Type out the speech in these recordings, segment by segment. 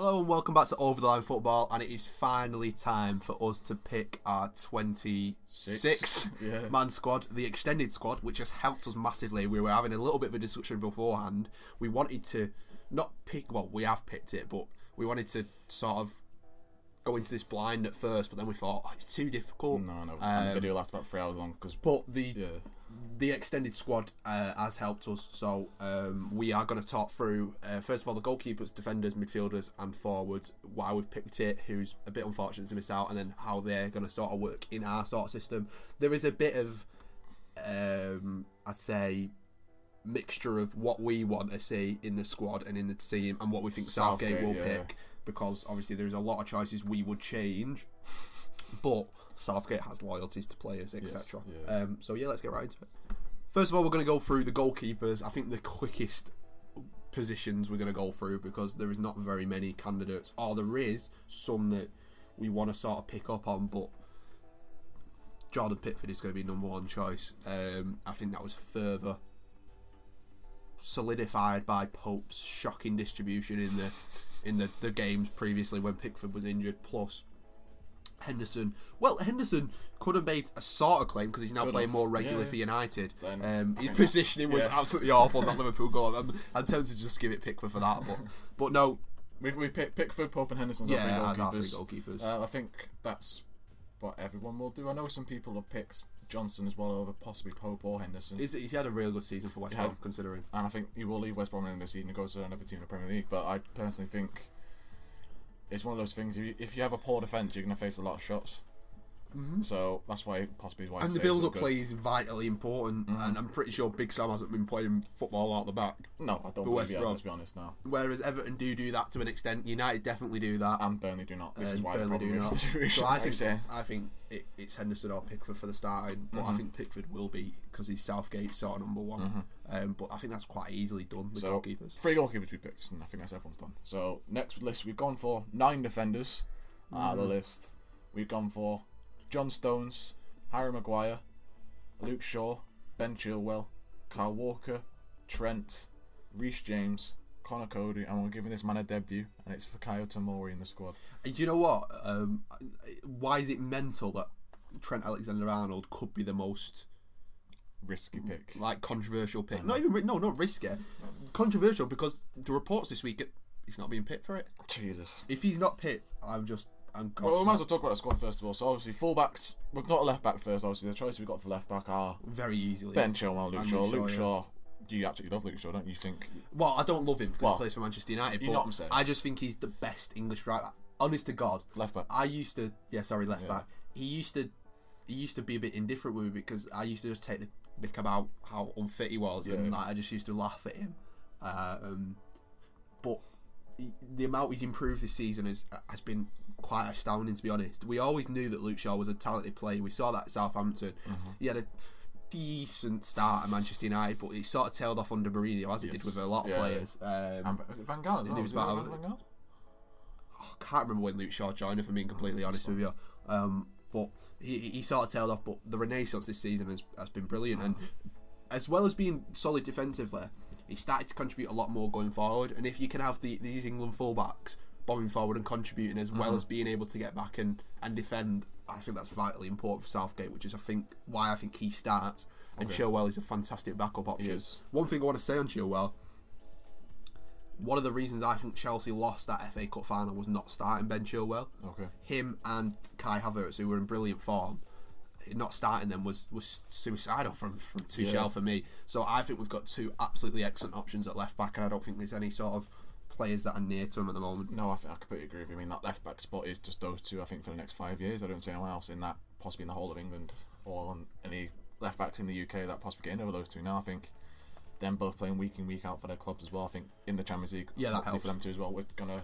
Hello and welcome back to Over the Line Football, and it is finally time for us to pick our 26 Yeah. man squad, the extended squad, which has helped us massively. We were having a little bit of a discussion beforehand. We wanted to not pick, well, we have picked it, but we wanted to sort of go into this blind at first, but then we thought oh, it's too difficult. No, no. Um, the video lasts about three hours long because But the yeah, the extended squad uh, has helped us. So um, we are going to talk through uh, first of all the goalkeepers, defenders, midfielders, and forwards. Why we picked it, who's a bit unfortunate to miss out, and then how they're going to sort of work in our sort of system. There is a bit of, um, I'd say, mixture of what we want to see in the squad and in the team, and what we think Southgate, Southgate, will yeah. pick. Because obviously there's a lot of choices we would change, but Southgate has loyalties to players, etc. yeah. Um, so yeah, let's get right into it. First of all, we're going to go through the goalkeepers. I think the quickest positions we're going to go through because there is not very many candidates, or there is some that we want to sort of pick up on, but Jordan Pickford is going to be number one choice. Um, I think that was further solidified by Pope's shocking distribution in the in the, the games previously when Pickford was injured. Plus Henderson. Well, Henderson could have made a sort of claim because he's now Could playing have, more regularly yeah. for United. Um, his positioning was yeah. absolutely awful. That Liverpool goal. I'm, I'm tempted to just give it Pickford for that, but but no. we we pick Pickford, Pope, and Henderson. Yeah, three our three goalkeepers. goalkeepers. Uh, I think that's what everyone will do. I know some people have picked Johnstone as well over possibly Pope or Henderson, He's, he's had a real good season for West. Brom, considering. and I think he will leave West Brom in this season and go to another team in the Premier League. But I personally think it's one of those things. If you, if you have a poor defense, you're going to face a lot of shots. So that's why possibly why. Mm-hmm. And the build-up play is vitally important, and I'm pretty sure Big Sam hasn't been playing football out the back. No, I don't for West. Brom. Let's be honest now. Whereas Everton do do that to an extent. United definitely do that. And Burnley do not. This is why Burnley do not. is the division, So I think. I think it, it's Henderson or Pickford for the starting, but I think Pickford will be because he's Southgate sort of number one. Um, but I think that's quite easily done with So goalkeepers. three goalkeepers we picked, and I think that's everyone's done. So next list we've gone for nine defenders out Mm-hmm. of the list. We've gone for John Stones, Harry Maguire, Luke Shaw, Ben Chilwell, Kyle Walker, Trent, Reece James, Connor Coady, and we're giving this man a debut, and it's for Fikayo Tomori in the squad. And do you know what? Um, why is it mental that Trent Alexander-Arnold could be the most Risky pick. like controversial pick? Not even no, not risky. Controversial because the reports this week he's not being picked for it. Jesus. If he's not picked, I'm just I'm. Well, we might as well talk about the squad first of all. So obviously fullbacks, we've got a left back first. Obviously the choice we've got for left back are very easily. Ben Chilwell, Luke And Shaw. Luke Shaw, yeah. Shaw, you absolutely love Luke Shaw, don't you? Think Well, I don't love him because Well, he plays for Manchester United, you but know what I'm saying. I just think he's the best English right back. Honest to God, left back? I used to. Yeah, sorry, left Yeah. back. He used to. He used to be a bit indifferent with me because I used to just take the mick about how unfit he was, and like, I just used to laugh at him. Um, but he- the amount he's improved this season has has been quite astounding. To be honest, we always knew that Luke Shaw was a talented player. We saw that at Southampton. Mm-hmm. He had a decent start at Manchester United, but it sort of tailed off under Mourinho, as it did with a lot of Yeah, players. Um, And is it Van Gaal well? he was about- Van Gaal? I can't remember when Luke Shaw joined, if I'm being completely honest with you. Um, but he, he sort of tailed off. But the renaissance this season has, has been brilliant, and as well as being solid defensively, he started to contribute a lot more going forward. And if you can have the these England fullbacks bombing forward and contributing as well mm-hmm. as being able to get back and, and defend, I think that's vitally important for Southgate, which is I think why I think he starts. And Okay. Chilwell is a fantastic backup option. One thing I want to say on Chilwell, one of the reasons I think Chelsea lost that FA Cup final was not starting Ben Chilwell. Okay. Him and Kai Havertz, who were in brilliant form, not starting them was was suicidal from from Tuchel Yeah. for me. So I think we've got two absolutely excellent options at left back, and I don't think there's any sort of players that are near to him at the moment. No, I, think I completely agree with you. I mean, that left back spot is just those two, I think, for the next five years. I don't see anyone else in that, possibly in the whole of England or on any left backs in the UK that possibly get in over those two now. I think them both playing week in, week out for their clubs as well. I think in the Champions League, Yeah, that helps. for them too as well, was going to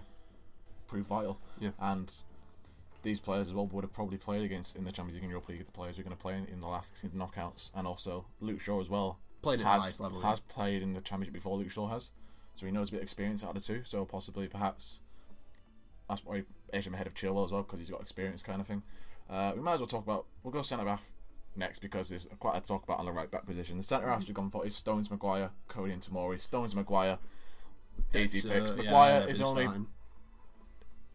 prove vital. Yeah. And these players as well would have probably played against in the Champions League and Europa League the players who are going to play in, in the last 16 knockouts. And also Luke Shaw as well Played at the has, highest level, has played in the Championship before Luke Shaw has. So he knows a bit of experience out of the two. So possibly, perhaps, that's why he edged him ahead of Chilwell as well because he's got experience, kind of thing. Uh, we might as well talk about. We'll go centre back next because there's quite a talk about on the right back position. The centre halves we've gone for is Stones, Maguire, Coady, and Tomori. Stones, Maguire, easy uh, picks. yeah, Maguire they've is only starting.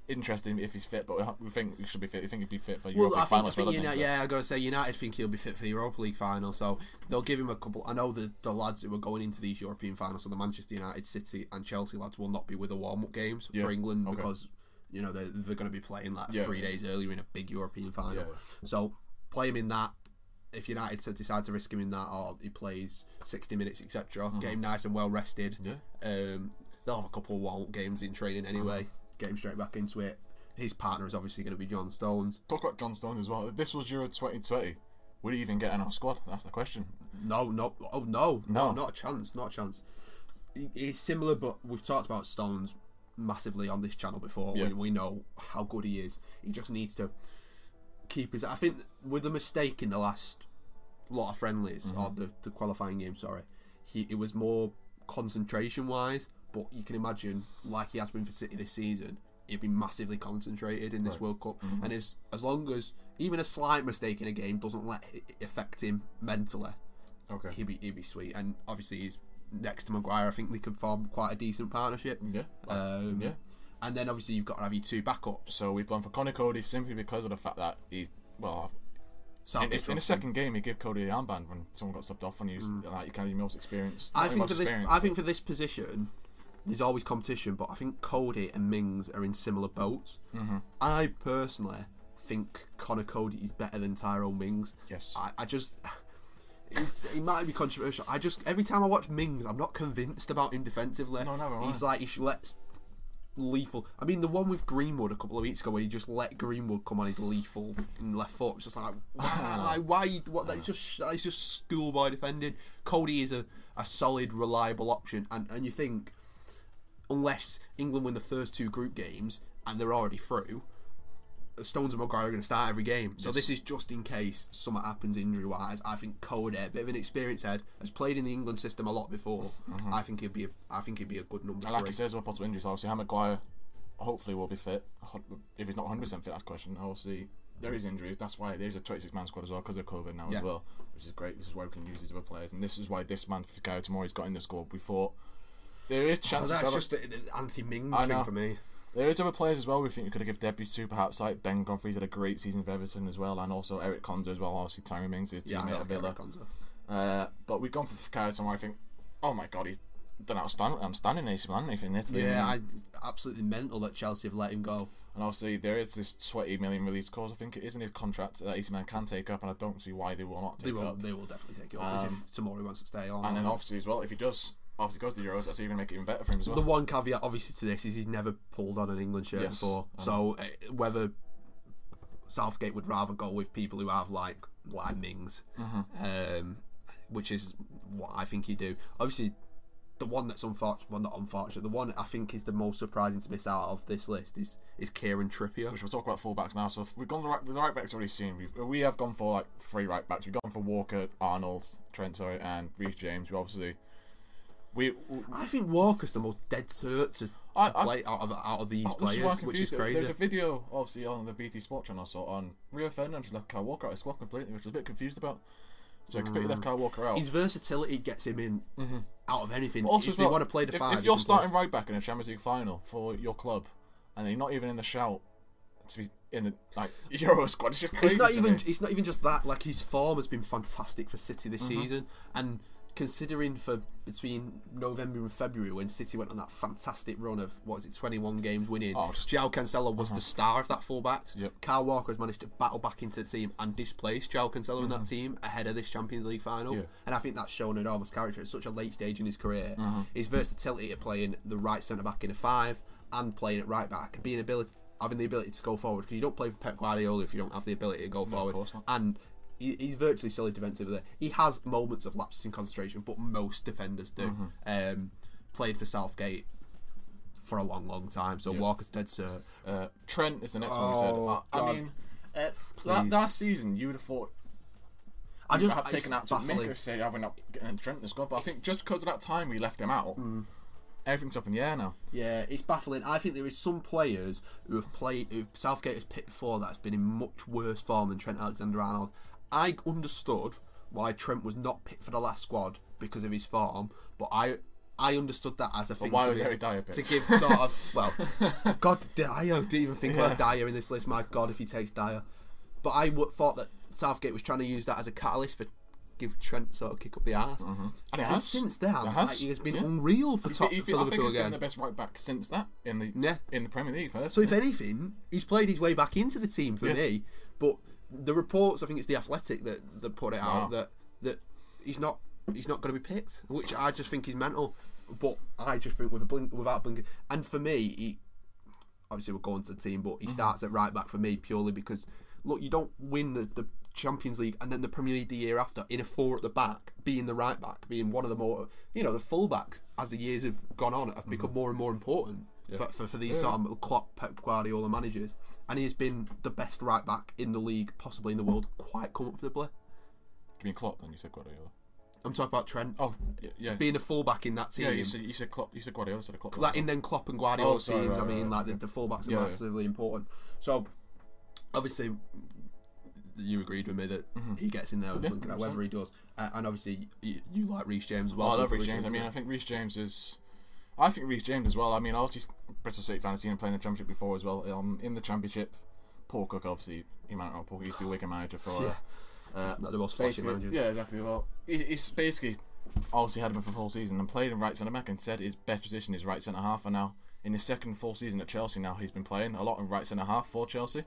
Interesting if he's fit, but we, we think he should be fit. We think he'd be fit for Well, Europa I League finals. well, yeah, I got to say United think he'll be fit for the Europa League final, so they'll give him a couple. I know the the lads who are going into these European finals, so the Manchester United, City, and Chelsea lads will not be with the warm up games Yeah, for England okay. because you know they're, they're going to be playing like Yeah, three days earlier in a big European final. Yeah. So play him in that. If United decide to risk him in that, or he plays sixty minutes, etc., get him nice and well rested. Yeah. Um, they'll have a couple of warm up games in training anyway. Get him straight back into it. His partner is obviously going to be John Stones. Talk about John Stones as well. If this was Euro 2020, would he even get in our squad? That's the question. No, no, oh no, No. no, not a chance, not a chance. He- He's similar, but we've talked about Stones massively on this channel before. Yeah. We, we know how good he is. He just needs to keep his. I think with the mistake in the last lot of friendlies mm-hmm. or the, the qualifying game, sorry, he it was more concentration wise. But you can imagine, like he has been for City this season, he'd be massively concentrated in this Right. World Cup, and as as long as even a slight mistake in a game doesn't let it affect him mentally, Okay. he'd be he'd be sweet. And obviously he's next to Maguire. I think they could form quite a decent partnership. Yeah. Um, yeah. And then obviously you've got to have your two backups. So we've gone for Conor Coady simply because of the fact that he's well. In, in the second game, he gave Coady the armband when someone got subbed off, and he was like, "You kind of your most experienced." Mm. I think for this, experienced, I think for this position, there's always competition. But I think Coady and Mings are in similar boats. Mm-hmm. I personally think Connor Coady is better than Tyrone Mings. Yes. I, I just. It's, he might be controversial. I just every time I watch Mings, I'm not convinced about him defensively. No, no, He's like he should let lethal. I mean, the one with Greenwood a couple of weeks ago, where he just let Greenwood come on his lethal in left foot. It's just like, why? like, why? What? That's just that's just schoolboy defending. Coady is a, a solid, reliable option, and and you think unless England win the first two group games and they're already through. Stones and Maguire are going to start every game, so this is just in case something happens injury wise. I think Coady, a bit of an experienced head, has played in the England system a lot before. Mm-hmm. I think he'd be, a, I think he'd be a good number And like three. he says, well, possible injuries. Obviously, Maguire hopefully will be fit. If he's not 100 percent fit, that's a question. Obviously, there is injuries. That's why there's a 26 man squad as well because of COVID now Yeah. as well, which is great. This is why we can use these other players, and this is why this man Fikayo Tomori's got in the squad. We thought there is Oh, that's that- just an anti-Mings thing for me. There is other players as well we think we could have given debut to, perhaps like Ben Godfrey did a great season for Everton as well, and also Eric Konsa as well. Obviously, Tyree Mings, his Yeah, I teammate like at Villa. Eric Uh, but we've gone for Fikayo Tomori. I think, oh my god, he's done outstanding, outstanding AC Milan in Italy. Yeah, I, absolutely mental that Chelsea have let him go. and obviously there is this 20 million release clause. I think it is in his contract that AC Milan can take up, and I don't see why they will not take They it will, up. they will definitely take it up. Um, if Tomori wants to stay on. And then obviously as well, if he does, obviously goes to the Euros, that's even make it even better for him as well. the one caveat, obviously, to this is he's never pulled on an England shirt Yes, before. So uh, whether Southgate would rather go with people who have like like Mings, Mm-hmm. um, which is what I think he do. Obviously, the one that's unfortunate, well not unfortunate, the one I think is the most surprising to miss out of this list is is Kieran Trippier. which we'll talk about fullbacks now. So we've gone the right, with the right backs already seen. We've, we have gone for like three right backs. We've gone for Walker, Arnold, Trent, sorry, and Reece James. We obviously we, we I think Walker's the most dead cert to, to I- I- play out of out of these Oh, this is players, which is crazy. There's a video, obviously, on the BT Sport channel, so on Rio Ferdinand left Kyle Walker out of squad completely, which I was a bit confused about. So he completely left Kyle Walker out. His versatility gets him in out of anything. But also, if they well, want to play the if, five, if you're can play. starting right back in a Champions League final for your club, and you're not even in the shout to be in the like Euro squad, it's just crazy. it's not even me. it's not even just that like his form has been fantastic for City this Mm-hmm. season and considering for between November and February when City went on that fantastic run of what is it 21 games winning Oh, just- Cancelo was the star of that fullbacks Yep. Kyle Walker has managed to battle back into the team and displace João Cancelo in that team ahead of this Champions League final Mm-hmm. Yeah. and I think that's shown enormous character at such a late stage in his career Mm-hmm. his versatility at playing the right centre back in a five and playing at right back being ability having the ability to go forward because you don't play for Pep Guardiola if you don't have the ability to go forward course not. and he, he's virtually solid defensively. There. He has moments of lapses in concentration, but most defenders do. Mm-hmm. Um, played for Southgate for a long, long time, so Walker's dead cert. Uh, Trent is the next one we said. Oh, Uh, I mean, uh, that, that season you would have thought I just have taken out to us say having not getting Trent in the squad, but I think just because of that time we left him out, Mm. everything's up in the air now. Yeah, it's baffling. I think there is some players who have played, who Southgate has picked before that's been in much worse form than Trent Alexander-Arnold. I understood why Trent was not picked for the last squad because of his form, but I I understood that as a thing. why to was be- Dier to give sort of well, God, Dier didn't even think about Dier in this list. My God, if he takes Dier, but I would, thought that Southgate was trying to use that as a catalyst for give Trent sort of kick up the arse. Mm-hmm. And it And has. since then, It has, like, he has been yeah. unreal for top been- for been- I think Liverpool he's been again. the best right back since that in the Yeah. in the Premier League. So if anything, he's played his way back into the team for Yeah. me. But the reports, I think it's the Athletic that, that put it Wow. out that that he's not he's not going to be picked, which I just think is mental. But I just think with a blink without blinking, and for me, he obviously we're going to the team, but he Mm-hmm. starts at right back for me purely because look, you don't win the, the Champions League and then the Premier League the year after in a four at the back, being the right back, being one of the more you know the fullbacks as the years have gone on have become more and more important for, for, for these sort of Klopp, Pep Guardiola managers, and he has been the best right back in the league, possibly in the world, quite comfortably. You mean Klopp? Then you said Guardiola. I'm talking about Trent Oh, yeah. being a fullback in that team. yeah, you said you said Klopp. You said Guardiola. Said Klopp. like in then Klopp and Guardiola Oh, sorry, teams. right, I mean, right, like the, the fullbacks are Yeah, yeah. massively important. So obviously, you agreed with me that he gets in there Yeah, Blinken, 100%. whatever he does, uh, and obviously you, you like Reece James as well. Oh, I love Reece James. I mean, I think Reece James is. I think Reece James as well. I mean, obviously Bristol City fans seen him playing the Championship before as well. Um, in the Championship, Paul Cook obviously you might know Paul Cook used to be Wigan manager for. Yeah. Uh, not the most flashy managers. yeah, exactly. Well, he, he's basically obviously had him for the whole season and played in right centre back and said his best position is right centre half. And now in his second full season at Chelsea, now he's been playing a lot in right centre half for Chelsea.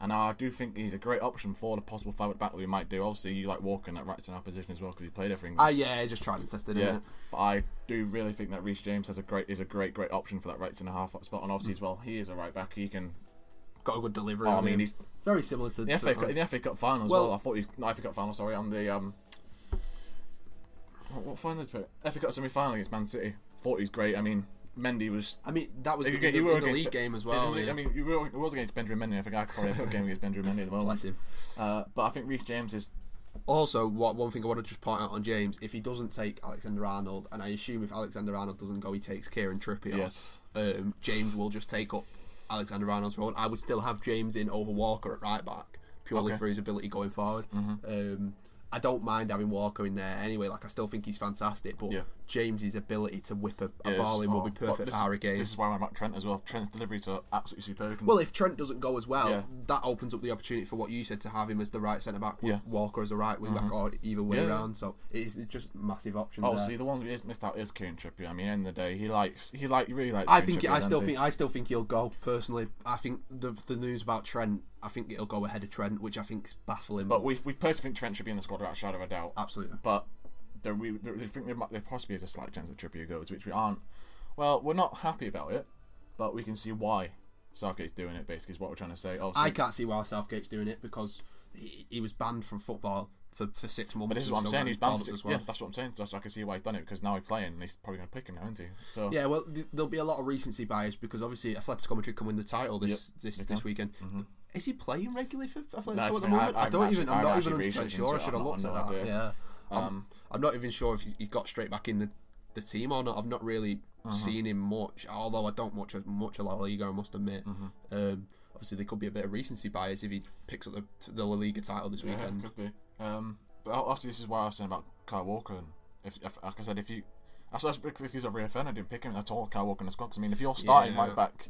And I do think he's a great option for the possible five that we might do. Obviously, you like Walker in that right centre position as well because he played everything. Ah, yeah, just trying to test it. Yeah, but I do really think that Reece James has a great is a great great option for that right centre half spot, and Mm. obviously as well he is a right back. He can. Got a good delivery. Oh, I mean, him. he's very similar to. the to- FA Cup, in the FA Cup final as well. Well- I thought he's not FA Cup final. Sorry, on the um. What, what final is it? FA Cup semi final against Man City. Thought he was great. I mean, Mendy was. I mean, that was the, were in the league game as well. I yeah. mean, you were, it was against Benjamin Mendy. I think I probably have a good game against Benjamin Mendy at the moment. Bless him. Uh, but I think Reece James is. Also, what one thing I want to just point out on James, if he doesn't take Alexander Arnold, and I assume if Alexander Arnold doesn't go, he takes Kieran Trippier. Yes. Um, James will just take up Alexander Arnold's role. I would still have James in over Walker at right back purely Okay. for his ability going forward. Um, I don't mind having Walker in there anyway. Like I still think he's fantastic, but Yeah. James's ability to whip a, a is- ball in will oh, be perfect this, for Harry Kane. This is why I'm at Trent as well. Trent's deliveries are absolutely superb. Well, if Trent doesn't go as well, Yeah. that opens up the opportunity for what you said to have him as the right centre back, Yeah. Mm-hmm. Walker as a right wing back, or either way Yeah, around. So it's, it's just massive options. Oh, there. see, the one who is missed out is Kieran Trippier. I mean, end of the day, he likes, he like, really likes. I Kieran think Trippier, I still doesn't he? think I still think he'll go personally. I think the the news about Trent, I think it'll go ahead of Trent, which I think's baffling. But we, we personally think Trent should be in the squad without a shadow of a doubt. absolutely. But there, we, we think there, might, there possibly is a slight chance that Trippier goes, which we aren't. Well, we're not happy about it, but we can see why Southgate's doing it. Basically, is what we're trying to say. Obviously, I can't see why Southgate's doing it because he, he was banned from football for, for six months. But this is what I'm saying. He's banned. call-ups as well. Yeah, that's what I'm saying. So I can see why he's done it because now he's playing, and he's probably going to pick him now, isn't he? So Yeah, well, th- there'll be a lot of recency bias because obviously Atletico Madrid can win the title this Yep, this, they this weekend. Is he playing regularly for Atletico That's at the I- moment? I, I've don't actually- even. I'm not even sure. I should have looked at that. Yeah. Um, I'm not even sure if he's, he's got straight back in the, the team or not. I've not really Uh-huh. seen him much, although I don't watch much of La Liga. I must admit. Mm-hmm. Um, obviously, there could be a bit of recency bias if he picks up the, the La Liga title this Yeah, weekend. could be. Um, but obviously, this is why I was saying about Kyle Walker. And if, if like I said, if you, as I he's a real fan, I didn't pick him at all. Kyle Walker in the squad. I mean, if you're starting Yeah. right back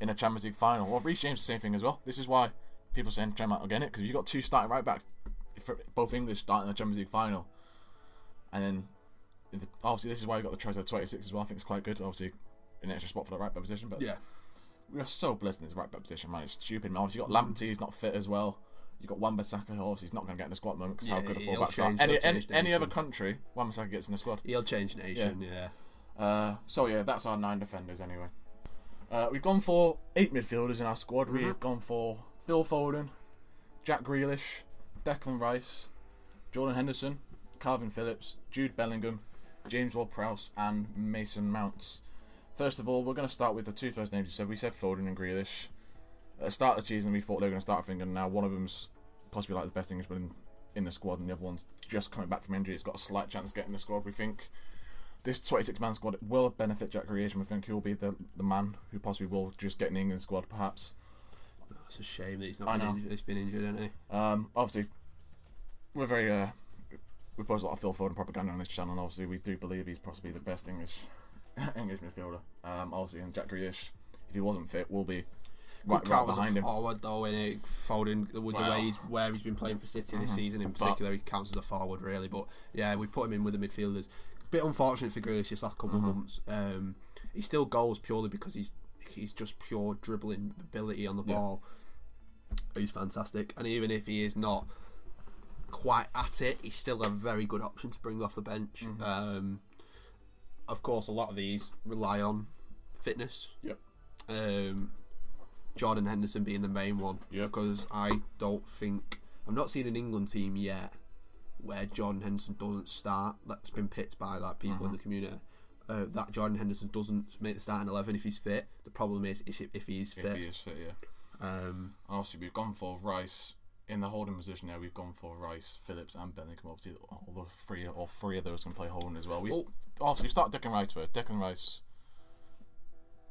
in a Champions League final, well, Reece James the same thing as well. This is why people are saying Trent might get it because you've got two starting right backs, both English starting the Champions League final, and then the- obviously this is why you got the choice of 26 as well. I think it's quite good. Obviously, an extra spot for the right back position, but Yeah. we are so blessed in this right back position, man. It's stupid. Man. Obviously, you got Lamptey, he's not fit as well. You got Wan-Bissaka, obviously he's not going to get in the squad at the moment because how good a fullbacks are. Any any, any other country, Wan-Bissaka gets in the squad. He'll change nation. Yeah. Uh, so yeah, that's our nine defenders anyway. Uh, we've gone for eight midfielders in our squad. Mm-hmm. We've gone for Phil Foden, Jack Grealish, Declan Rice, Jordan Henderson, Kalvin Phillips, Jude Bellingham, James Ward-Prowse, and Mason Mounts. First of all, we're going to start with the two first names you said. We said Foden and Grealish. At the start of the season, we thought they were going to start England. Now one of them's possibly like the best Englishman in the squad, and the other one's just coming back from injury. It's got a slight chance of getting the squad. We think this 26 man squad will benefit Jack Grealish, and we think he'll be the, the man who possibly will just get in the England squad, perhaps. It's a shame that he's not I been know. injured. He's been injured, hasn't he? Um, obviously, we're very uh, we post a lot of Phil Foden propaganda on this channel. And obviously, we do believe he's possibly the best English English midfielder. Um, obviously, and Jack Grealish, if he wasn't fit, will be Good right, right count as behind a him. forward though, in it, Foden with the way he's where he's been playing for City this season in But- particular, he counts as a forward really. But yeah, we put him in with the midfielders. Bit unfortunate for Grealish this last couple of months. Um, he still goals purely because he's he's just pure dribbling ability on the Yeah. ball. He's fantastic, and even if he is not quite at it, he's still a very good option to bring off the bench. Um, of course, a lot of these rely on fitness. Yep. Um, Jordan Henderson being the main one. Yep. Because I don't think I'm not seeing an England team yet where Jordan Henderson doesn't start. That's been picked by like people in the community. Uh, that Jordan Henderson doesn't make the starting eleven if he's fit. The problem is, is if he is If fit. he is fit, yeah. Um, Obviously, we've gone for Rice in the holding position. Now we've gone for Rice, Phillips, and Bellingham. Obviously, all three or three of those can play holding as well. We Well- obviously start Declan Rice first. Declan Rice.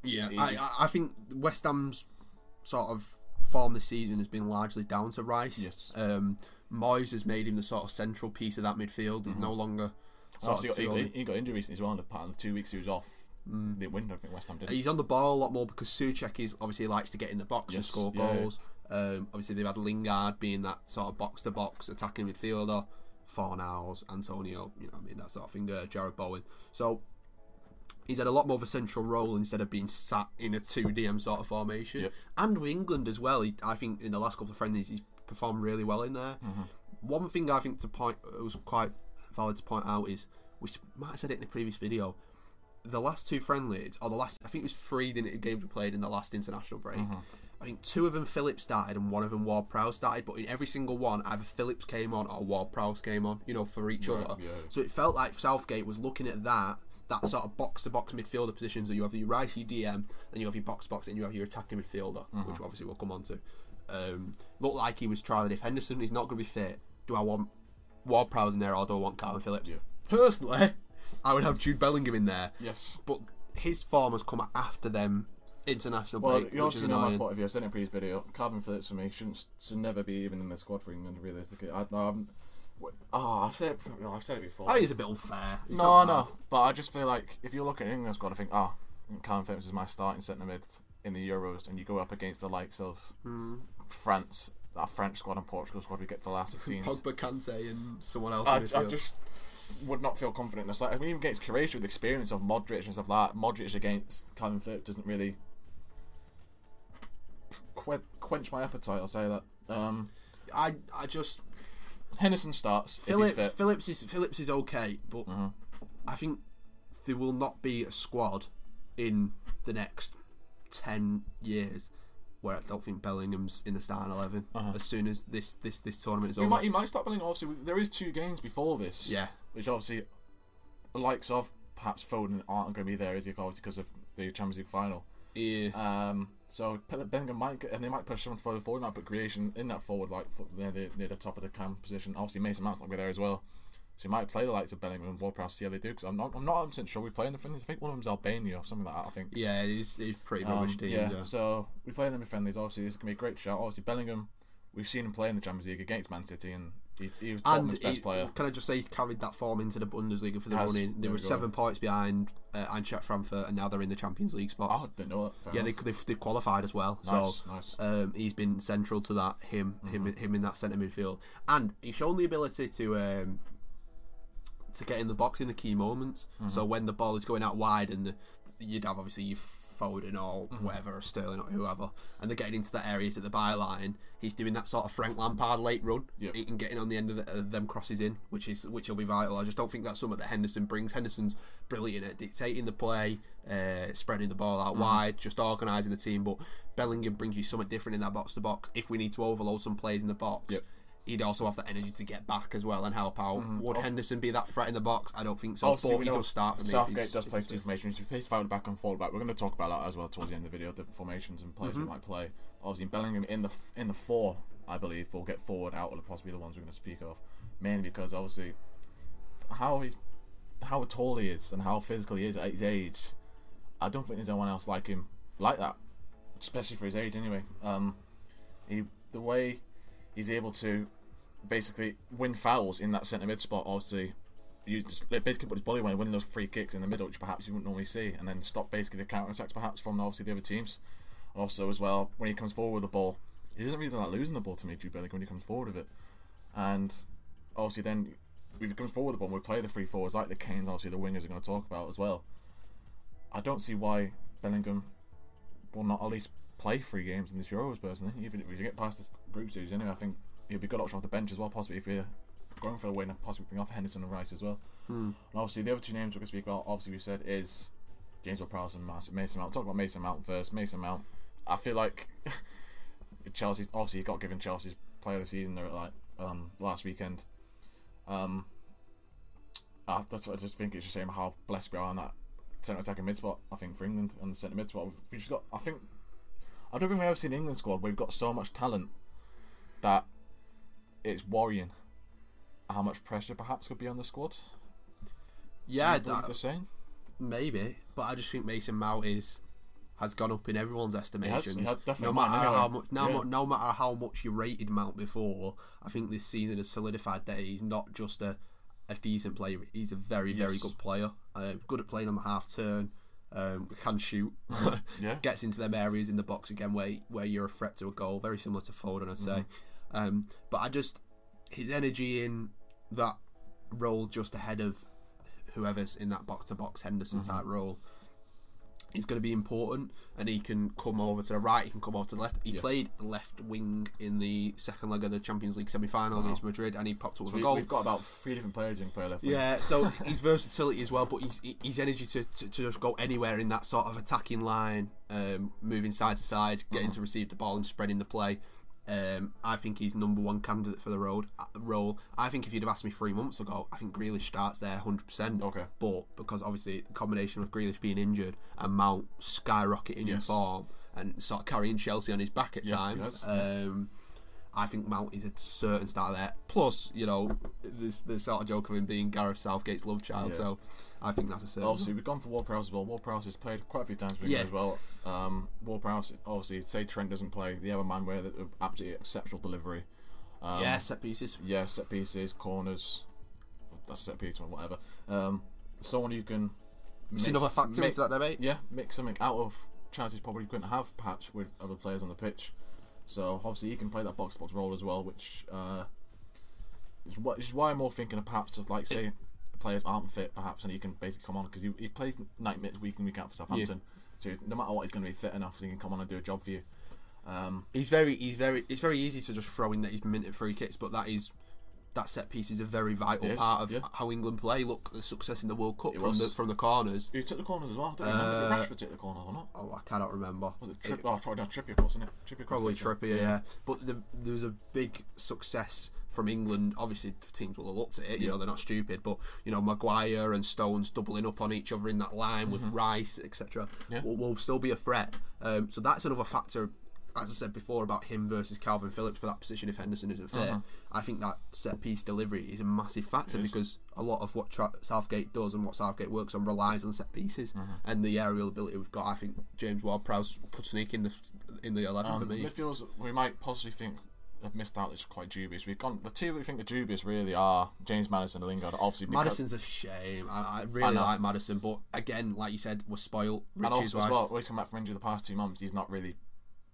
yeah. I, I think West Ham's sort of form this season has been largely down to Rice. Yes. Um, Moyes has made him the sort of central piece of that midfield. He's no longer. Sort Obviously, of he got, he, he got injured recently as well. In the pattern of two weeks he was off. The window, I think West Ham did. He's on the ball a lot more because Soucek is obviously likes to get in the box and Yes, score yeah, yeah. Um, obviously, they've had Lingard being that sort of box to box attacking midfielder. Fornals, Antonio, you know, what I mean that sort of thing. Uh, Jarrod Bowen. So he's had a lot more of a central role instead of being sat in a two DM sort of formation. Yep. And with England as well, he, I think in the last couple of friendlies he's performed really well in there. Mm-hmm. One thing I think to point it was quite valid to point out is we might have said it in the previous video. The last two friendlies, or the last, I think it was three games we played in the last international break. Mm-hmm. I think two of them Phillips started and one of them Ward Prowse started, but in every single one, either Phillips came on or Ward Prowse came on, you know, for each Right, other. yeah. So it felt like Southgate was looking at that, that sort of box to box midfielder positions that you have your Rice, your DM, then you have your box box, and you have your attacking midfielder, Mm-hmm. which obviously we'll come on to. Um, looked like he was trialing if Henderson is not going to be fit, do I want Ward Prowse in there or do I want Kalvin Phillips? Yeah. Personally, I would have Jude Bellingham in there, yes. but his form has come after them international Well, break, you also know my annoying. point of view. I said it in a previous video. Kalvin Phillips for me shouldn't should never be even in the squad for England. Realistically, I, um, oh, I said it, no, I've said it before. I think it's a bit unfair. He's no, no, but I just feel like if you look at England squad, I think, oh, Kalvin Phillips is my starting centre mid in the Euros, and you go up against the likes of Hmm. France, that French squad and Portugal squad, we get to the last 16. Pogba, Kante, and someone else. I, I just would not feel confident in the side. I mean, even against Croatia with experience of Modric and stuff like that, Modric against Kalvin Phillips doesn't really que- quench my appetite. I'll say that. Um, I, I just Henderson starts Philip. Phillips is Phillips is okay, but Mhm. I think there will not be a squad in the next ten years where I don't think Bellingham's in the starting 11 Uh-huh. as soon as this this this tournament is He over. might, he might start Bellingham. Obviously, there is two games before this. Yeah. Which obviously, the likes of perhaps Foden aren't going to be there, is he? Obviously, because of the Champions League final. Yeah. Um, so Bellingham might and they might push someone further forward. Might put creation in that forward, like near the, near the top of the cam position. Obviously, Mason Mount's not going to be there as well. So you might play the likes of Bellingham and Ward-Prowse, see how they do. Because I'm not, I'm not 100 sure we play in the friendlies. I think one of them's Albania or something like that. I think. yeah, he's, he's pretty Um, rubbish team. yeah, yeah. so we play them in friendlies. Obviously, this can be a great shout. Obviously, Bellingham, we've seen him play in the Champions League against Man City, and he, he was Tottenham's best he- player. can I just say, he's carried that form into the Bundesliga for the Has. running. They There were we seven points behind uh, Eintracht Frankfurt, and now they're in the Champions League spots. Oh, I didn't know that. Fair yeah, they, they've, they've qualified as well. nice, so nice. Um, he's been central to that. Him, him, Mm-hmm. him in that centre midfield, and he's shown the ability to um, to get in the box in the key moments. Mm-hmm. So when the ball is going out wide, and the, you'd have obviously you Foden or Mm-hmm. whatever, or Sterling or whoever, and they're getting into that area to the byline. He's doing that sort of Frank Lampard late run. Yep. He can get in on the end of, the, them crosses in, which is which will be vital. I just don't think that's something that Henderson brings. Henderson's brilliant at dictating the play, uh, spreading the ball Mm-hmm. out wide, just organising the team. But Bellingham brings you something different in that box to box. If we need to overload some plays in the box, Yep. He'd also have the energy to get back as well and help out. Would Oh. Henderson be that threat in the box? I don't think so. Obviously, but he does start. For Southgate does play two formations. He plays forward back and forward back. We're going to talk about that as well towards the end of the video, the formations and players Mm-hmm. we might play. Obviously, Bellingham in the in the four, I believe, will get forward out of the possibly the ones we're going to speak of, mainly because obviously how he's how tall he is and how physical he is at his age. I don't think there's anyone else like him like that, especially for his age. Anyway, um, he the way he's able to basically win fouls in that centre mid spot, obviously use basically put his body weight, win those free kicks in the middle, which perhaps you wouldn't normally see, and then stop basically the counter attacks perhaps from obviously the other teams. Also as well, when he comes forward with the ball, he doesn't really like losing the ball to me, Jude Bellingham, when he comes forward with it. And obviously then if he comes forward with the ball, we play the three forwards like the Kanes, obviously the wingers are going to talk about as well. I don't see why Bellingham will not at least play three games in this Euros personally. Even if we get past this group stage anyway, I think he'll be a good option off the bench as well, possibly if we're going for a win and possibly bring off Henderson and Rice as well. And obviously the other two names we're to speak about, obviously we said is James Ward-Prowse and Mas- Mason Mount. Talk about Mason Mount first. Mason Mount, I feel like Chelsea obviously he got given Chelsea's player of the season there like um, last weekend. Um, I, that's what I just think it's a shame how blessed we are on that centre attacking mid spot. I think for England and the centre mid spot, we've just got. I think I don't think we've ever seen an England squad. where We've got so much talent that it's worrying how much pressure perhaps could be on the squad. Yeah, Do you believe that, the same. maybe, but I just think Mason Mount is has gone up in everyone's estimations. has no matter anyway. how much, no, Yeah. no matter how much you rated Mount before, I think this season has solidified that he's not just a, a decent player. He's a very, very good player. Uh, good at playing on the half turn. Um, can shoot. Yeah. Gets into them areas in the box again where where you're a threat to a goal. Very similar to Foden, I'd say. Um, but I just his energy in that role just ahead of whoever's in that box to box Henderson type role is going to be important, and he can come over to the right. He can come over to the left. He Yes. played left wing in the second leg of the Champions League semi final against Madrid, and he popped up with We, a goal. We've got about three different players who can play left. wing. Yeah, so his versatility as well, but his, his energy to, to, to just go anywhere in that sort of attacking line, um, moving side to side, getting to receive the ball and spreading the play. Um, I think he's number one candidate for the road uh, role. I think if you'd have asked me three months ago, I think Grealish starts there 100%. Okay. But because obviously the combination of Grealish being injured and Mount skyrocketing in Yes. form and sort of carrying Chelsea on his back at Yeah, times, um, I think Mount is a certain start there. Plus, you know, this the sort of joke of him being Gareth Southgate's love child. Yeah. So I think that's a certain. Obviously, we've gone for Ward Prowse as well. Ward Prowse has played quite a few times for Yeah. England as well. Um, Ward Prowse, obviously, say Trent doesn't play, the other man with an absolutely exceptional delivery. Um, yeah, set pieces. Yeah, set pieces, corners. That's a set piece or whatever. Um, someone who can. It's another factor mix- into that debate. Yeah, mix something out of chances probably couldn't have perhaps with other players on the pitch. So obviously he can play that box box role as well, which uh, is what is why I'm more thinking of perhaps of like say players aren't fit perhaps and he can basically come on because he, he plays 90 minutes week in week out for Southampton. So no matter what, he's going to be fit enough so he can come on and do a job for you. Um, He's very, he's very. It's very easy to just throw in that he's minted free kicks, but that is. That set piece is a very vital part of yeah. how England play. Look, the success in the World Cup It from was. the from the corners. who took the corners as well? I don't remember. Uh, Was it Rashford took the corners or not? Oh, I cannot remember. Was it Tripp? Oh, probably Trippier, isn't it? Trippier, Probably. Trippier, yeah. But the, there was a big success from England. Obviously, teams will have looked at it. You Yeah. know, they're not stupid. But you know, Maguire and Stones doubling up on each other in that line with Rice, etc. Mm-hmm. Yeah. Will, will still be a threat. Um, so that's another factor. As I said before about him versus Kalvin Phillips for that position if Henderson isn't fit, I think that set piece delivery is a massive factor Uh-huh. Because a lot of what Tra- Southgate does and what Southgate works on relies on set pieces Uh-huh. and the aerial ability we've got. I think James Ward-Prowse could sneak in the in the eleven Um, for me. midfielders we might possibly think have missed out. It's quite dubious. We've gone the two we think the dubious really are James Maddison and Lingard. Obviously, because, Maddison's a shame. I, I really know. like Maddison, but again, like you said, we're spoiled. and also as well, he's come back from injury the past two months, he's not really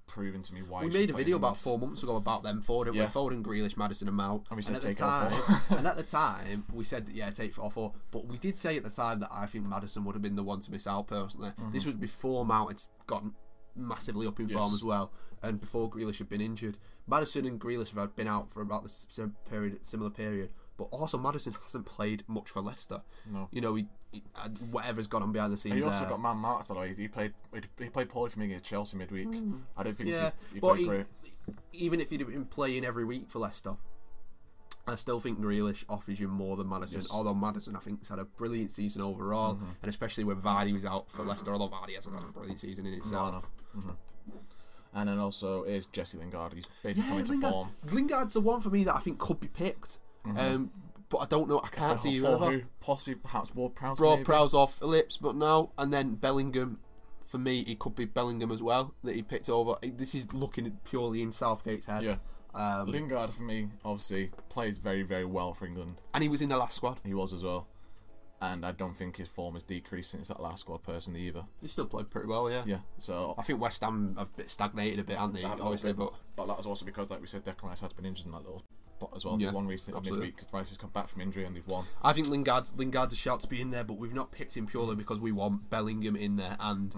proven to me why. we made a video about four months ago about them four, didn't Yeah. we? Foden, Grealish, Maddison, and Mount. And we And said at the take time, four. and at the time, we said yeah, take four four. But we did say at the time that I think Maddison would have been the one to miss out personally. This was before Mount had gotten massively up in form Mm-hmm. As well, and before Grealish had been injured. Maddison and Grealish have been out for about the same period, similar period. But also, Maddison hasn't played much for Leicester. No. You know, he, he whatever's gone on behind the scenes. And he also there. got man marks by the way. He played he played poorly for me against Chelsea midweek. I don't think. Yeah, he, he but played he, great. even if he'd been playing every week for Leicester, I still think Grealish offers you more than Maddison. Yes. Although Maddison, I think, has had a brilliant season overall, Mm-hmm. and especially when Vardy was out for Leicester. Although Vardy hasn't had a brilliant season in itself. And then also is Jesse Lingard. He's basically Yeah, coming to form. Lingard's the one for me that I think could be picked. Um, but I don't know. I can't see who. Possibly perhaps Ward Prowse. Maybe? Prowse off Phillips, but no. And then Bellingham. For me, it could be Bellingham as well that he picked over. This is looking purely in Southgate's head. Yeah. Um, Lingard for me obviously plays very very well for England. and he was in the last squad. He was as well. and I don't think his form has decreased since that last squad person either. He still played pretty well, yeah. Yeah, so I think West Ham have bit stagnated a bit, haven't they? Have a little Obviously, but but that was also because, like we said, Declan Rice has been injured in that little spot as well. Yeah, They've won recently absolutely. midweek because Rice has come back from injury and they've won. I think Lingard's Lingard's a shout to be in there, but we've not picked him purely because we want Bellingham in there and.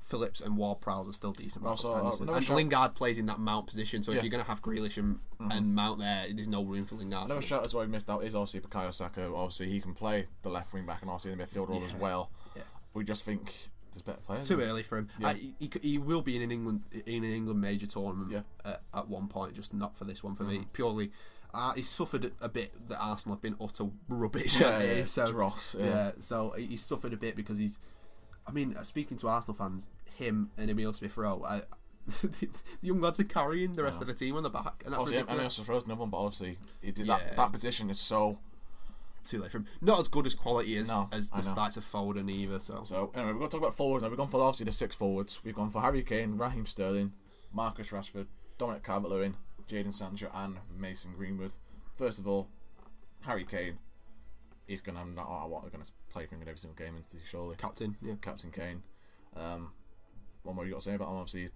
Phillips and Ward-Prowse are still decent. Also, uh, and shout- Lingard plays in that Mount position, so Yeah. if you're going to have Grealish and, and Mount there, there's no room for Lingard. Another shout as well we missed out is obviously Bukayo Saka. Obviously, he can play the left wing back and obviously the midfield role as well. Yeah. We just think there's better players. Too early for him. Yeah. Uh, he, he, he will be in an England in an England major tournament Yeah. at, at one point, just not for this one for Mm-hmm. me. Purely, uh, he's suffered a bit that Arsenal have been utter rubbish Yeah, yeah. So dross, yeah. yeah. so he's suffered a bit because he's. I mean, uh, speaking to Arsenal fans, him and Emile Smith Rowe, the young lads are carrying the rest of the team on the back, and that's Obviously, ridiculous. mean, also throws another one, but obviously, he did Yeah. that. That position is so. Too late for him. Not as good as quality as No, as the likes of Foden either. So, So anyway, we're going to talk about forwards now. We've gone for obviously the six forwards. We've gone for Harry Kane, Raheem Sterling, Marcus Rashford, Dominic Calvert-Lewin, Jadon Sancho, and Mason Greenwood. First of all, Harry Kane. He's going to not oh, what going to play for England every single game, into surely. captain, yeah. Captain Kane. Um, one more you got to say about him? Obviously,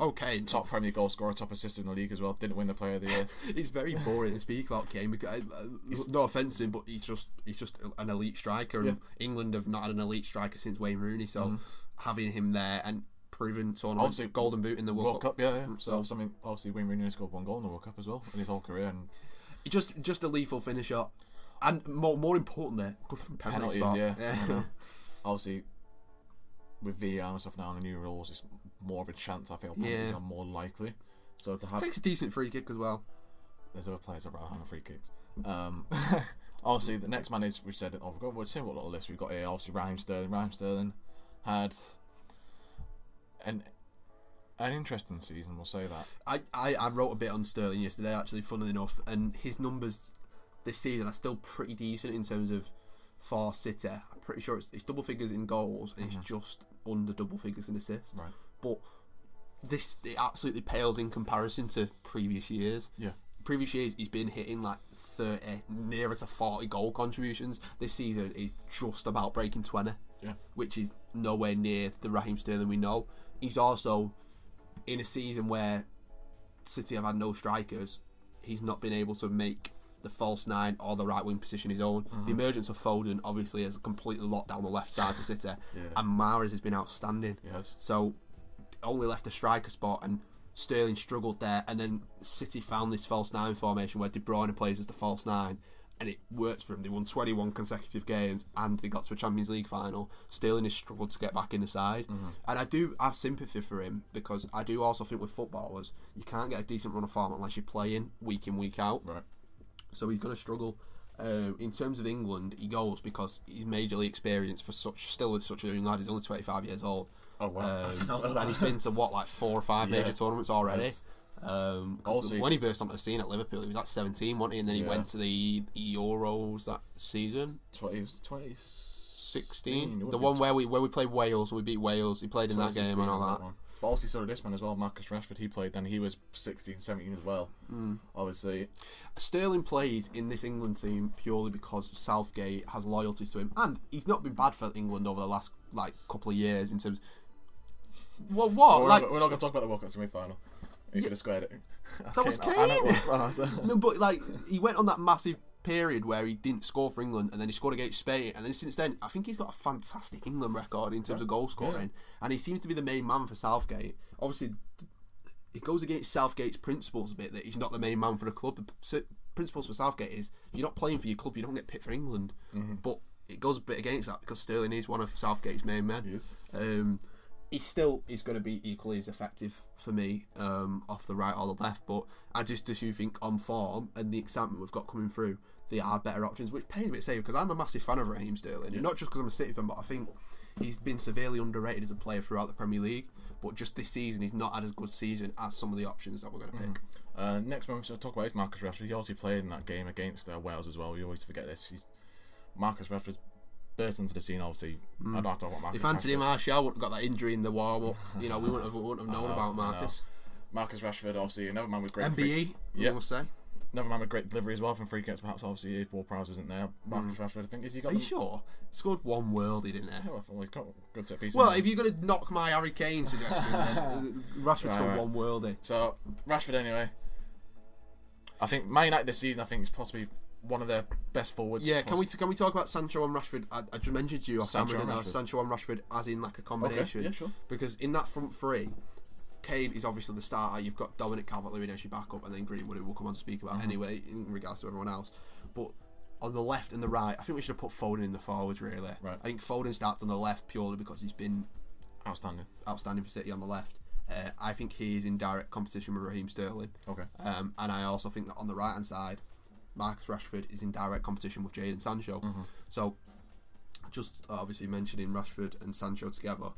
Okay, top Premier goal scorer, top assist in the league as well. Didn't win the Player of the Year. It's very boring to speak about Kane because uh, no offense to him, but he's just he's just an elite striker. And England have not had an elite striker since Wayne Rooney, so having him there and proven tournament Obviously, golden boot in the World, World Cup. Cup, yeah, yeah. So something obviously Wayne Rooney scored one goal in the World Cup as well in his whole career, and Just just a lethal finisher, and more more importantly, good from penalty penalties, spot. yeah. I. Obviously, with VAR and stuff now and the new rules, it's more of a chance. I feel penalties Yeah. are more likely. So to have Takes a decent free kick as well. there's other players that rather hand free kicks. Um, obviously, the next man is we said. Oh, we've got we're seeing what little list we've got here. Obviously, Raheem Sterling. Raheem Sterling had an an interesting season. We'll say that. I, I, I wrote a bit on Sterling yesterday, actually, funnily enough, and his numbers this season are still pretty decent in terms of far City. I'm pretty sure it's, it's double figures in goals, and it's mm-hmm. just under double figures in assists. Right. But this it absolutely pales in comparison to previous years. Yeah. Previous years, he's been hitting like 30, eh, nearer to 40 goal contributions. This season is just about breaking 20 Yeah. which is nowhere near the Raheem Sterling we know. He's also in a season where City have had no strikers. He's not been able to make the false nine or the right wing position his own. The mm-hmm. emergence of Foden obviously has completely locked down the left side for City, and Mahrez has been outstanding. Yes. So only left a striker spot, and Sterling struggled there. And then City found this false nine formation where De Bruyne plays as the false nine, and it works for him. They won 21 consecutive games, and they got to a Champions League final. Sterling has struggled to get back in the side, and I do have sympathy for him because I do also think with footballers you can't get a decent run of form unless you're playing week in week out Right. so he's going to struggle. Um, in terms of England, he goes because he's majorly experienced for such still such a young lad. He's only twenty five years old. Oh wow. Um, and he's been to what like four or five Yeah. major tournaments already. Yes. Um, when he burst onto the scene at Liverpool, he was like seventeen, wasn't he? And then he Yeah. went to the Euros that season, Twenty. Twenty. sixteen, the one where we where we played Wales and we beat Wales. He played in that game and all that. One. But also this man as well, Marcus Rashford. He played then. He was 16, 17 as well. Mm. Obviously, Sterling plays in this England team purely because Southgate has loyalties to him, and he's not been bad for England over the last like couple of years in terms. Well, what? we're, like, not, we're not going to talk about the World Cup semi final. You could have squared it. That was I know it was Kane. fast. no, but like he went on that massive period where he didn't score for England, and then he scored against Spain, and then since then, I think he's got a fantastic England record in terms of goal scoring, and he seems to be the main man for Southgate. Obviously, it goes against Southgate's principles a bit that he's not the main man for the club. The principles for Southgate is you're not playing for your club, you don't get picked for England. But it goes a bit against that because Sterling is one of Southgate's main men. He is. Um, he still is going to be equally as effective for me um, off the right or the left, but I just do think on form and the excitement we've got coming through, they are better options, which pains me to say because I'm a massive fan of Raheem Sterling. Not just because I'm a City fan, but I think he's been severely underrated as a player throughout the Premier League. But just this season, he's not had as good season as some of the options that we're going to pick. Uh, next one we're going to talk about is Marcus Rashford. He also played in that game against uh, Wales as well. We always forget this. He's Marcus Rashford's burst into the scene. Obviously, I don't have to talk about Marcus. If Anthony Rashford. Martial wouldn't have got that injury in the warm up, you know, we wouldn't have, we wouldn't have known know, about. Marcus. Marcus Rashford, obviously another man with great. MBE, Yeah. must say. Another man with great delivery as well from free kicks. Perhaps obviously if Ward Prowse isn't there, Marcus Rashford. I think is he got. Mm. Are you sure? Scored one worldie, didn't he? Yeah, well, I thought he got good set piece. Well, if you're going to knock my Harry Kane suggestion, then uh, Rashford's Right, got right. one worldie. So Rashford anyway. I think Man United this season. I think is possibly one of their best forwards. Yeah, can we can we talk about Sancho and Rashford? I, I just mentioned you off Sancho camera, and? Rashford. Sancho and Rashford, as in like a combination. yeah, sure. Because in that front three, Kane is obviously the starter. You've got Dominic Calvert-Lewin as your backup, and then Greenwood, who we'll come on to speak about Mm-hmm. anyway in regards to everyone else. But on the left and the right, I think we should have put Foden in the forwards. Really, Right. I think Foden starts on the left purely because he's been Outstanding. outstanding for City on the left. Uh, I think he is in direct competition with Raheem Sterling. Okay. Um, and I also think that on the right hand side, Marcus Rashford is in direct competition with Jadon Sancho. So, just obviously mentioning Rashford and Sancho together,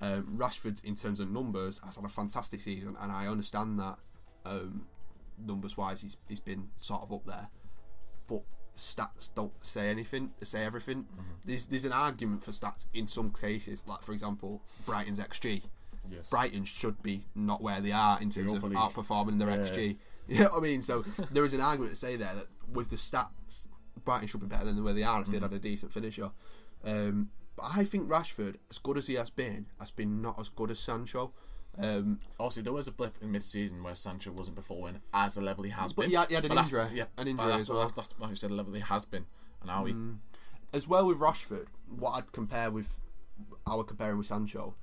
um, Rashford in terms of numbers has had a fantastic season, and I understand that um, numbers wise he's, he's been sort of up there, but stats don't say anything, they say everything. There's there's an argument for stats in some cases, like for example Brighton's XG. Yes. Brighton should be not where they are in terms of League. outperforming their Yeah. XG. You know what I mean? So there is an argument to say there that with the stats, Brighton should be better than where they are if they'd Mm-hmm. had a decent finisher. Um, but I think Rashford, as good as he has been, has been not as good as Sancho. Um, Obviously, there was a blip in mid-season where Sancho wasn't performing as the level he has But been. he had- he had an But injury- Yeah, an injury that's, as well. That's, that's like you said, the level he has been, and now he. as well with Rashford, what I'd compare with, I would compare him with Sancho.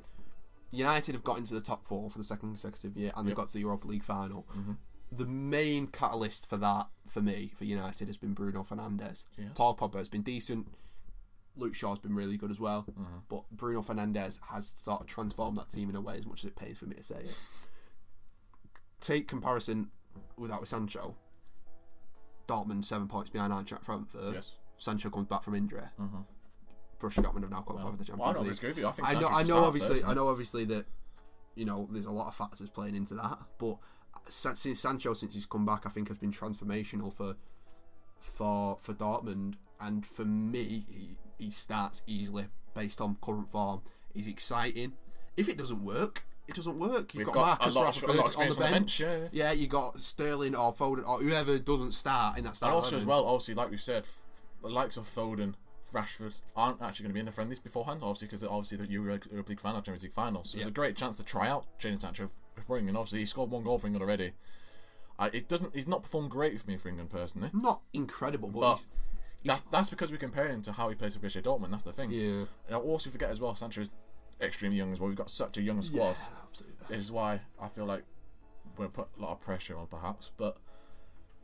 United have got into the top four for the second consecutive year, and they Yep. got to the Europa League final. Mm-hmm. The main catalyst for that, for me, for United, has been Bruno Fernandes. Yeah. Paul Pogba has been decent. Luke Shaw's been really good as well, Mm-hmm. but Bruno Fernandes has sort of transformed that team in a way, as much as it pains for me to say it. Take comparison with that with Sancho. Dortmund seven points behind Eintracht Frankfurt. Yes. Sancho comes back from injury. Mm-hmm. Have now qualified for the Well, I Champions don't League. disagree with you. I I know, I know, obviously, I know, obviously that you know there's a lot of factors playing into that, but since Sancho, since he's come back, I think has been transformational for for for Dortmund, and for me, he, he starts easily based on current form. He's exciting. If it doesn't work, it doesn't work. You've We've got, got Marcus lot of- a lot of Rashford on the bench. bench, yeah, yeah. you got Sterling or Foden or whoever doesn't start in that And start. also as well, obviously, like we said, the likes of Foden, Rashford aren't actually going to be in the friendlies beforehand, obviously, because obviously the Euro Europa League final, Champions League final. So Yeah. it's a great chance to try out Jadon Sancho for England. Obviously, he scored one goal for England already. I, it doesn't. He's not performed great for me for England personally. not incredible, but, But he's, That, that's because we compare him to how he plays for Borussia Dortmund. That's the thing. yeah, And also forget as well, Sancho is extremely young as well. We've got such a young squad. yeah, absolutely. This is why I feel like we're put a lot of pressure on, perhaps. But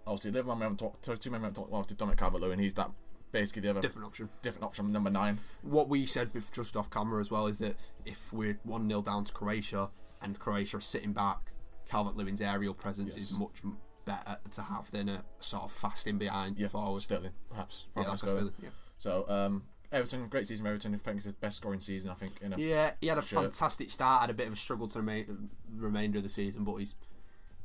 obviously, the other man we haven't talked, two men we haven't talked about, Dominic Calvert-Lewin. He's that basically the other Different option. different option, number nine. what we said just off camera as well is that if we're 1 0 down to Croatia and Croatia are sitting back, Calvert Lewin's aerial presence Yes. is much better to have than a sort of fasting behind Yeah, forward. Sterling, perhaps. Yeah, Rafael like I Sterling. yeah. So um, Everton, great season. for Everton, I think it's his best scoring season. I think in a yeah, he had a Sure. fantastic start, had a bit of a struggle to remain, remainder of the season, but he's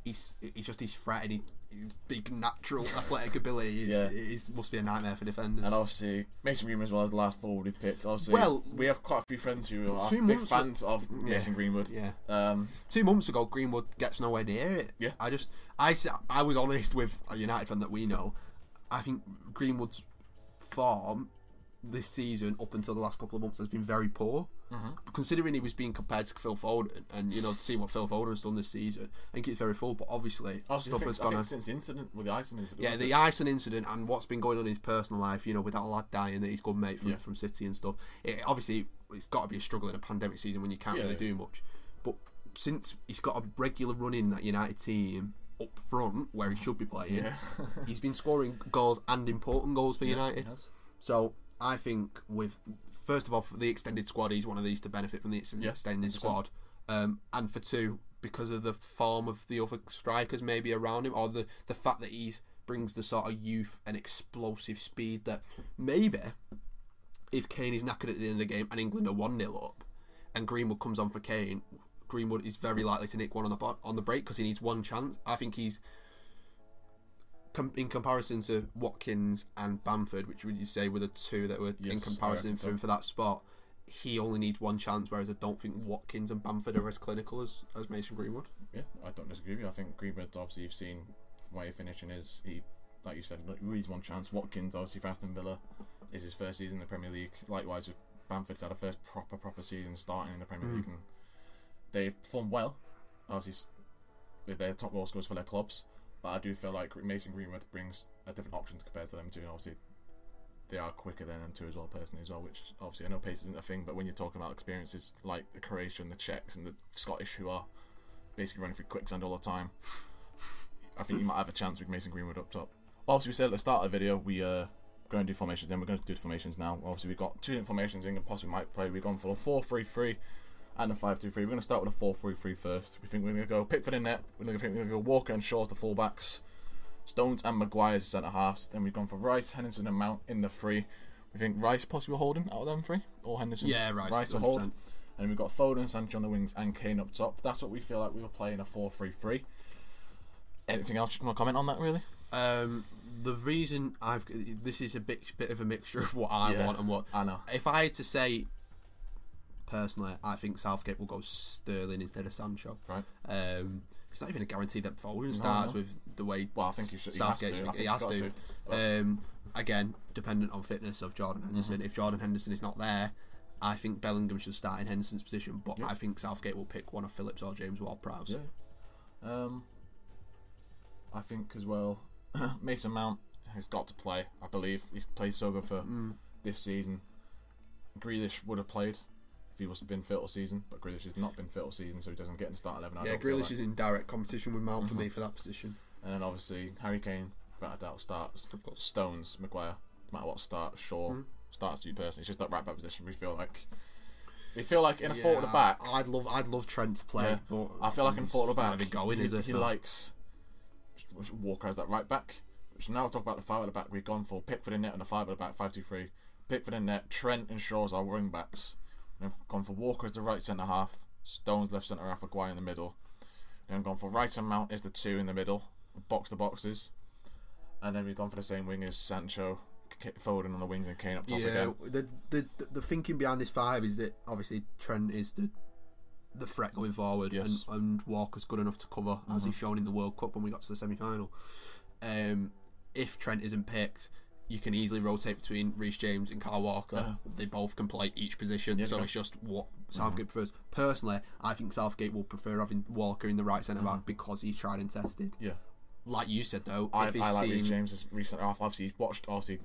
he's he's just his threat and he, his big natural athletic ability is, Yeah. is must be a nightmare for defenders. And obviously, Mason Greenwood as well as the last forward we've picked. Obviously, Well, we have quite a few friends who are big fans of Mason Greenwood. yeah. Um, two months ago, Greenwood gets nowhere near it. Yeah. I just, I I was honest with a United fan that we know. I think Greenwood's form this season, up until the last couple of months, has been very poor. Mm-hmm. Considering he was being compared to Phil Foden, and you know, to see what Phil Foden has done this season, I think it's very full. But obviously, I stuff has gone. since the incident with the Iceland incident. Yeah, the? Iceland incident and what's been going on in his personal life, you know, with that lad dying that he's good mate from, Yeah. from City and stuff. It, obviously, it's got to be a struggle in a pandemic season when you can't Yeah, really yeah. do much. But since he's got a regular run in that United team up front where he should be playing, he's been scoring goals and important goals for United. So I think with first of all for the extended squad, he's one of these to benefit from the ex- Yeah, extended squad, um, and for two because of the form of the other strikers maybe around him, or the the fact that he's brings the sort of youth and explosive speed that maybe if Kane is knackered at the end of the game and England are one 0 up, and Greenwood comes on for Kane. Greenwood is very likely to nick one on the on the break because he needs one chance. I think he's com- in comparison to Watkins and Bamford, which would you say were the two that were in Yes, I comparison for so. him for that spot? He only needs one chance, whereas I don't think Watkins and Bamford are as clinical as, as Mason Greenwood. Yeah, I don't disagree with you. I think Greenwood, obviously, you've seen where he finishing is he like you said, needs one chance. Watkins, obviously, for Aston Villa, is his first season in the Premier League. Likewise, with Bamford's had a first proper proper season starting in the Premier hmm. League, and they've performed well. Obviously, they're top goal scorers for their clubs, but I do feel like Mason Greenwood brings a different option compared to them two, and obviously. They are quicker than them two as well, personally as well. Which obviously I know pace isn't a thing, but when you're talking about experiences like the Croatian, the Czechs, and the Scottish, who are basically running through quicksand all the time, I think you might have a chance with Mason Greenwood up top. Obviously, we said at the start of the video we uh going to do formations. Then we're going to do formations now. Obviously, we've got two different formations in and possibly might play. We've gone for a 4-3-3 and a 5-2-3. We're going to start with a 4-3-3 first. We think we're going to go Pickford in net. We're going to think we're going to go Walker and Shaw as the fullbacks. Stones and Maguire as centre halves. Then we've gone for Rice, Henderson, and Mount in the three. We think Rice possibly holding out of them three or Henderson. Yeah, Rice, Rice will hold. 100%. And we've got Foden, Sancho on the wings, and Kane up top. That's what we feel like we were playing a 4 3 3. Anything else you want to comment on that, really? Um, the reason I've this is a bit bit of a mixture of what I Yeah, want and what I know. If I had to say, personally, I think Southgate will go Sterling instead of Sancho. Right. Um, it's not even a guarantee that Foden starts no. with the way Well, I think he should. He has to. Southgate's I think he has to. to. Um, again, dependent on fitness of Jordan Henderson. Mm-hmm. If Jordan Henderson is not there, I think Bellingham should start in Henderson's position. But I think Southgate will pick one of Phillips or James Ward-Prowse. Yeah. Um, I think as well, Mason Mount has got to play. I believe he's played so good for Mm. this season. Grealish would have played if he was been fit all season, but Grealish has not been fit all season, so he doesn't get in the start eleven. I Yeah, Grealish like. Mm-hmm. is in direct competition with Mount for me for that position. And then obviously Harry Kane, without a doubt, starts. Of course. Stones, Maguire, no matter what starts. Shaw starts to you personally. It's just that right back position. We feel like we feel like in a forward Yeah, back. I'd love, I'd love Trent to play, Yeah. but I feel like in it's forward not back, going, he, he likes Walker as that right back. Which now we'll talk about the five at the back. We've gone for Pickford in net and the five at the back, five two three. Pickford in net, Trent and Shaw as our wing backs. Then gone for Walker as the right centre half, Stones left centre half, Maguire in the middle. Then gone for Rice and Mount as the two in the middle, box the boxes. And then we've gone for the same wing as Sancho, Foden on the wings and Kane up top yeah, again. the, the the the thinking behind this five is that obviously Trent is the the threat going forward, Yes. Mm-hmm. and, and Walker's good enough to cover as he's shown in the World Cup when we got to the semi final. Um, if Trent isn't picked, you can easily rotate between Reece James and Kyle Walker. Uh-huh. They both can play each position, Yeah, so sure. it's just what Southgate prefers. Personally, I think Southgate will prefer having Walker in the right centre back because he's tried and tested. Yeah. Like you said though, I, I like seen, Reece James' recent half. Obviously, he's watched. Obviously,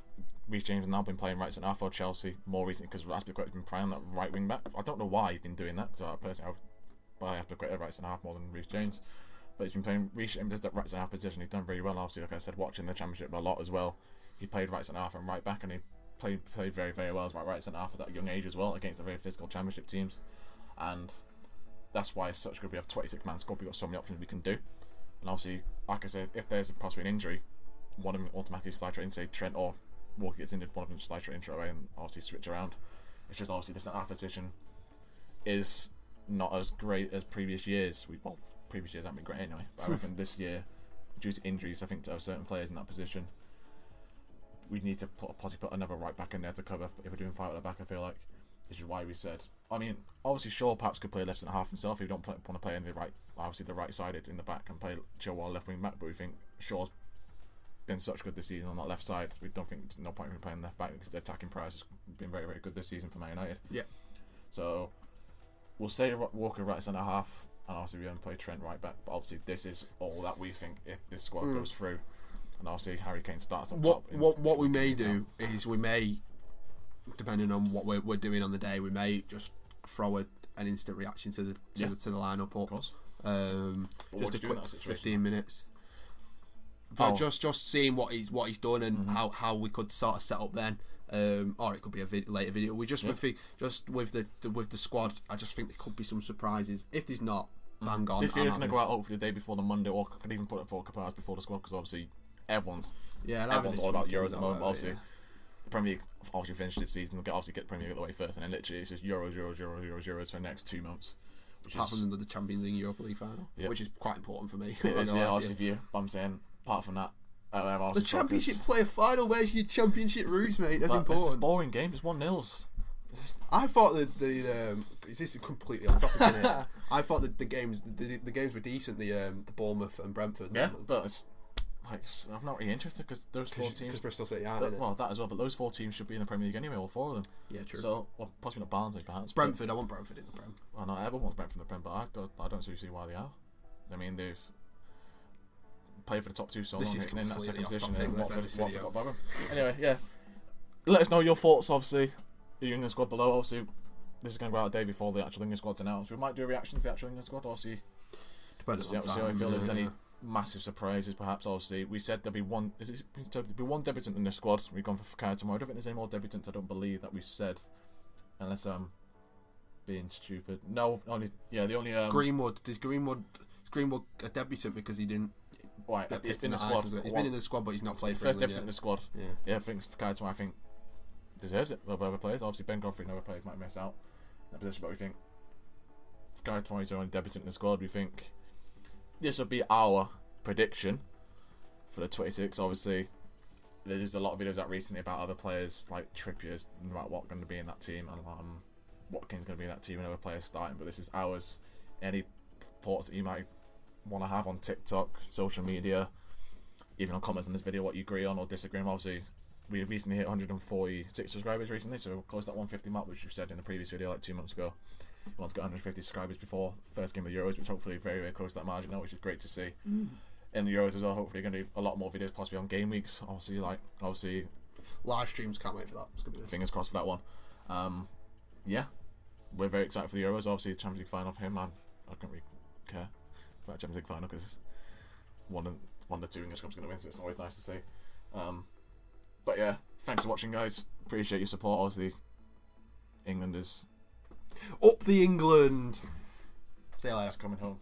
Reece James has now been playing right centre half for Chelsea more recently because Azpilicueta's been playing that right wing back. I don't know why he's been doing that. because I personally, I would buy Aspilicueta right centre half more than Reece James. But he's been playing Reece James as that right centre half position. He's done very well. Obviously, like I said, watching the Championship a lot as well. He played right centre half and right back, and he played played very very well as right right centre half at that young age as well against the very physical Championship teams. And that's why it's such good. We have 26 man squad. We've got so many options we can do. And obviously, like I said, if there's possibly an injury, one of them automatically slide straight in, say Trent or Walker gets injured, one of them slide straight in straight away and obviously switch around. It's just obviously the centre half position is not as great as previous years. We well, previous years haven't been great anyway. But I reckon this year, due to injuries, I think to have certain players in that position, we need to put possibly put another right back in there to cover if we're doing five at the back. I feel like, which is why we said. I mean, obviously Shaw perhaps could play left centre half himself if you don't play, want to play in the right, obviously the right sided in the back and play Chilwell left wing back. But we think Shaw's been such good this season on that left side. We don't think there's no point in playing left back because the attacking price has been very very good this season for Man United. Yeah. So we'll say Walker right centre half, and obviously we don't play Trent right back. But obviously this is all that we think if this squad mm. goes through, and obviously Harry Kane starts up what top. what what we may do is we may, depending on what we're, we're doing on the day, we may just throw a, an instant reaction to the to, Yeah. the, to the lineup of course. Um, just a you do in quick fifteen minutes. But Oh. just just seeing what he's what he's done Mm-hmm. and how, how we could sort of set up then. Um, or it could be a vid- later video. We just Yeah. with the, just with the, the with the squad. I just think there could be some surprises. If there's not, bang on. This I'm going to go out hopefully the day before the Monday, or I could even put it for a couple hours before the squad because obviously everyone's Yeah, I'll have it everyone's all about Euros at the moment. Obviously, yeah. the Premier League obviously finished this season. Obviously get the Premier League out of the way first, and then literally it's just Euros, Euros, Euros, Euros, Euros for the next two months. Which apart is, from the Champions League Europa League final, Yeah. which is quite important for me. it is, yeah, obviously for you. But I'm saying, apart from that, uh, The championship focused- player final. Where's your championship roots, mate? That's But It's this important. boring game. It's one nils. I thought that the um, is this completely off topic? I thought that the games the, the games were decent. The um, the Bournemouth and Brentford. Yeah, but it's like I'm not really interested because those four teams. Because Bristol City aren't. Well, that as well, but those four teams should be in the Premier League anyway, all four of them. Yeah, true. So, well, possibly not Barnsley, perhaps. but- Brentford, I want Brentford in the Prem. Well, not everyone wants Brentford in the Prem, but I don't, I don't really see why they are. I mean, they've played for the top two so This long, is hitting in that second position, and Watford, Watford got above them. Anyway, yeah. Let us know your thoughts, obviously. The England squad below, obviously. This is going to go out a day before the actual England squad's announced. We might do a reaction to the actual England squad, obviously. Depends See, on how- see how I feel. If yeah, there's any. Massive surprises, perhaps. Obviously, we said there'll be one. Is it, there'll be one debutant in the squad. We've gone for Fikayo Tomori. I don't think there's any more debutants. I don't believe that we said, unless I'm being stupid. No, only yeah. The only um, Greenwood. Did Greenwood? Is Greenwood a debutant because he didn't right, he's been in the squad. He's One- been in the squad, but he's not played for first England debutant in the squad. Yeah. Yeah, I think Fikayo Tomori. I think deserves it over other players. Obviously, Ben Godfrey and other players might miss out that position, but we think Fikayo Tomori is the only debutant in the squad. We think this will be our prediction for the 26. Obviously, there's a lot of videos out recently about other players like Trippier's, no matter what, going to be in that team, and um, Watkins going to be in that team, and other players starting. But this is ours. Any thoughts that you might want to have on TikTok, social media, even on comments on this video, what you agree on or disagree on. Obviously, we have recently hit 146 subscribers recently, so close that 150 mark, which we said in the previous video like two months ago. Want to 150 subscribers before first game of the Euros, which hopefully very very close to that margin now, which is great to see. In the Euros as well, hopefully going to do a lot more videos, possibly on game weeks. Obviously, like obviously Live streams, can't wait for that. It's gonna be fingers crossed for that one. Um, yeah, we're very excited for the Euros. Obviously, the Champions League final for him, man. I don't really care about the Champions League final because one of one of the two English clubs going to win, so it's always nice to see. Um, but yeah, thanks for watching, guys. Appreciate your support. Obviously, England is up the England. See you coming home.